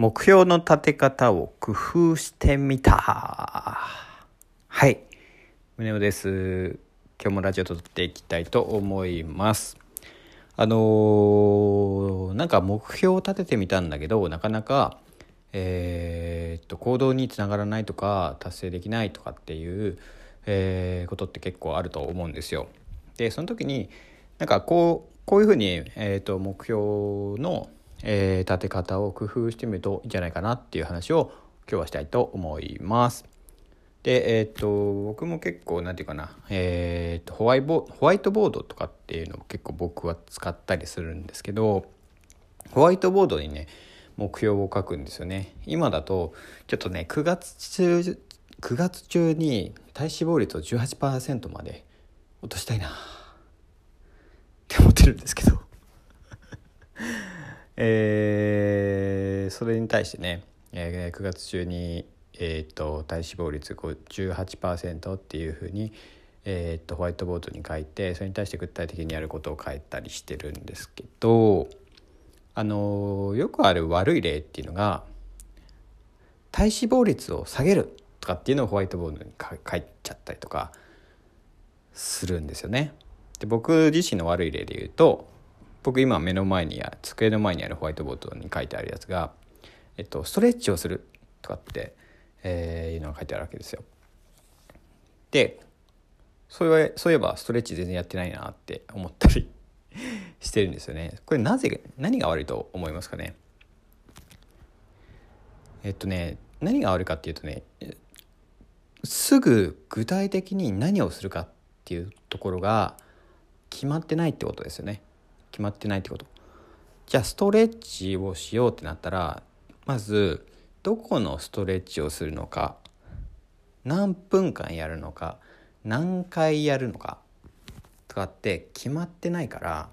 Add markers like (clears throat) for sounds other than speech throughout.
目標の立て方を工夫してみた。はい。宗男です。今日もラジオ撮っていきたいと思います。あのー、なんか目標を立ててみたんだけどなかなかえー、っと行動につながらないとか達成できないとかっていう、えー、ことって結構あると思うんですよ。でその時になんかこうこういうふうに、えーと、目標の、えー、立て方を工夫してみるといいんじゃないかなっていう話を今日はしたいと思います。で、えっ、ー、と僕も結構何て言うかな、えーと、ホワイボホワイトボードとかっていうのを結構僕は使ったりするんですけどホワイトボードにね目標を書くんですよね。今だとちょっとね9月中9月中に体脂肪率を18%まで落としたいなって思ってるんですけどえー、それに対してね、えー、9月中に、えーと、体脂肪率18%っていうふうに、えーと、ホワイトボードに書いてそれに対して具体的にやることを書いたりしてるんですけどあのよくある悪い例っていうのが体脂肪率を下げるとかっていうのをホワイトボードに書いちゃったりとかするんですよね。で僕自身の悪い例で言うと僕今目の前にや机の前にあるホワイトボードに書いてあるやつが、えっと、ストレッチをするとかって、えー、いうのが書いてあるわけですよ。でそうそういえばストレッチ全然やってないなって思ったり (laughs) してるんですよね。これなぜ何が悪いと思いますかね？えっとね何が悪いかっていうとねすぐ具体的に何をするかっていうところが決まってないってことですよね決まってないってことじゃあストレッチをしようってなったらまずどこのストレッチをするのか何分間やるのか何回やるのかとかって決まってないから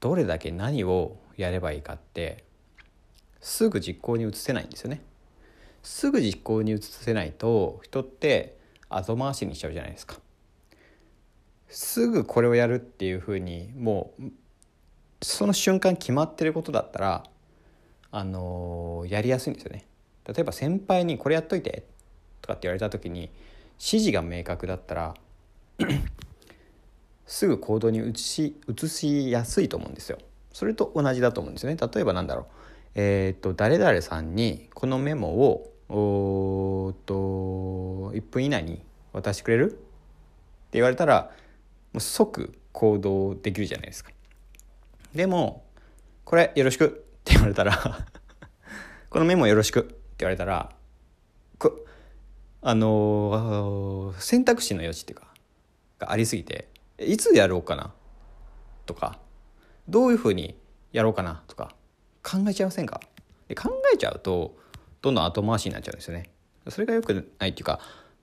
どれだけ何をやればいいかってすぐ実行に移せないんですよね。すぐ実行に移せないと人って後回しにしちゃうじゃないですか。すぐこれをやるっていうふうにもうその瞬間決まってることだったらあのやりやすいんですよね。例えば先輩に「これやっといて」とかって言われた時に指示が明確だったら (clears throat) すぐ行動に移し移しやすいと思うんですよ。それと同じだと思うんですよね。例えばなんだろう。えっ、と誰々さんにこのメモをおっと1分以内に渡してくれる？って言われたらもう即行動できるじゃないですか。でもこれよろしく (laughs) って言われたらこのメモよろしくって言われたらあのー、選択肢の余地っていうかがありすぎていつやろうかなとかどういうふうにやろうかなとか考えちゃいませんか？で考えちゃうとどんどん後回しになっちゃうんですよね。それがよくないっていうか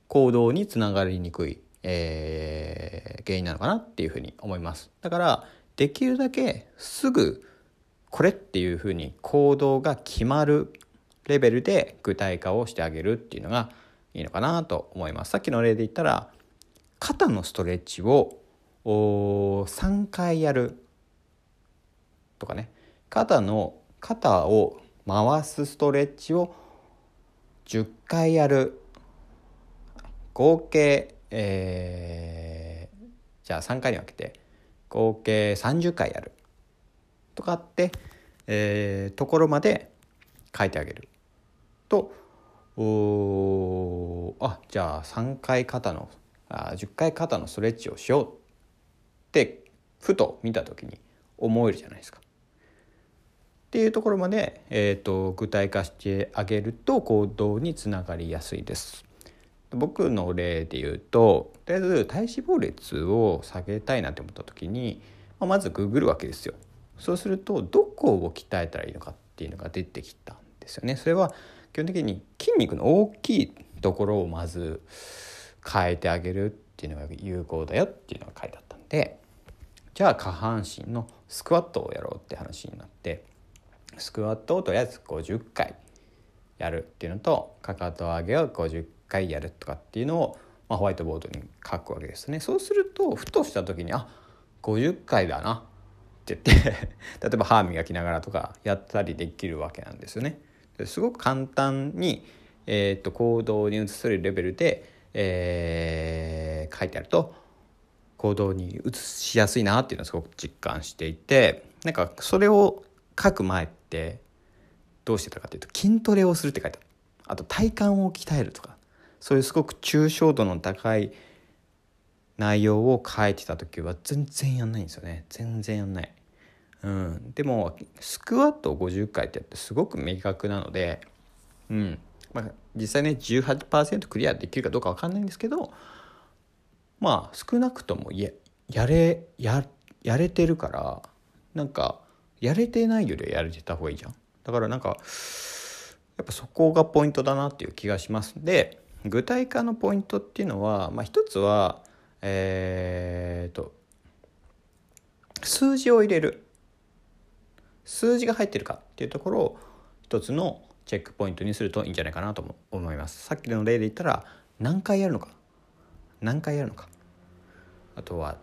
行動につながりにくいえー、原因なのかなっていうふうに思います。だからできるだけすぐこれっていうふうに行動が決まるレベルで具体化をしてあげるっていうのがいいのかなと思います。さっきの例で言ったら肩のストレッチを3回やるとかね肩の肩を回すストレッチを10回やる合計えー、じゃあ3回に分けて合計30回やるとかって、えー、ところまで書いてあげるとおあじゃあ3回肩のあ10回肩のストレッチをしようってふと見た時に思えるじゃないですか。っていうところまで、えーと具体化してあげると行動につながりやすいです。僕の例で言うととりあえず体脂肪率を下げたいなって思った時に、まあ、まずググるわけですよ。そうするとどこを鍛えたらいいのかっていうのが出てきたんですよね。それは基本的に筋肉の大きいところをまず変えてあげるっていうのが有効だよっていうのが書いてあったんでじゃあ下半身のスクワットをやろうって話になってスクワットをとりあえず50回やるっていうのとかかと上げを50回やるとかっていうのを、まあ、ホワイトボードに書くわけですね。そうするとふとした時にあ50回だなって言って (laughs) 例えば歯磨きながらとかやったりできるわけなんですよね。すごく簡単に、えーと、行動に移せるレベルで、えー、書いてあると行動に移しやすいなっていうのをすごく実感していてなんかそれを書く前ってどうしてたかというと筋トレをするって書いてあるあと体幹を鍛えるとかそういうすごく抽象度の高い内容を書いてた時は全然やんないんですよね。全然やんない。うん、でもスクワットを50回ってやってすごく明確なので、うん。まあ、実際ね18%クリアできるかどうか分かんないんですけどまあ少なくともややれややれてるからなんかやれてないよりはやれてた方がいいじゃん。だからなんかやっぱそこがポイントだなっていう気がします。で具体化のポイントっていうのは、まあ、一つはえー、と数字を入れる。数字が入ってるかっていうところを一つのチェックポイントにするといいんじゃないかなと思います。さっきの例で言ったら何回やるのか。何回やるのか。あとは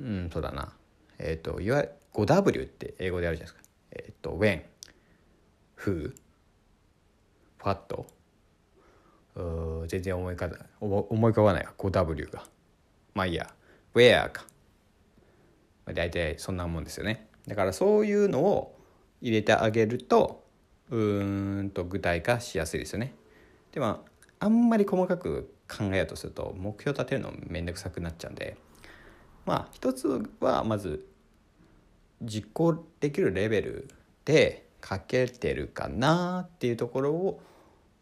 うんそうだな。えっ、ー、といわゆる 5W って英語であるじゃないですか。えっ、ー、と when who what 全然思いか思い浮かばない 5W が。まあいいや。where か。大体そんなもんですよね。だからそういうのを入れてあげるとうんと具体化しやすいですよね。でもあんまり細かく考えようとすると目標立てるのめんどくさくなっちゃうんで。まあ一つはまず実行できるレベルで書けてるかなっていうところを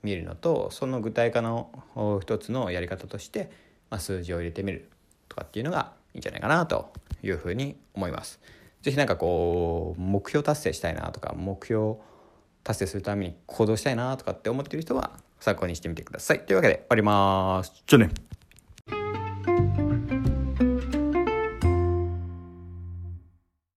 見るのとその具体化の一つのやり方として、まあ、数字を入れてみるとかっていうのがいいんじゃないかなというふうに思います。ぜひなんかこう目標達成したいなとか目標達成するために行動したいなとかって思ってる人は参考にしてみてください。というわけで終わります。じゃあね。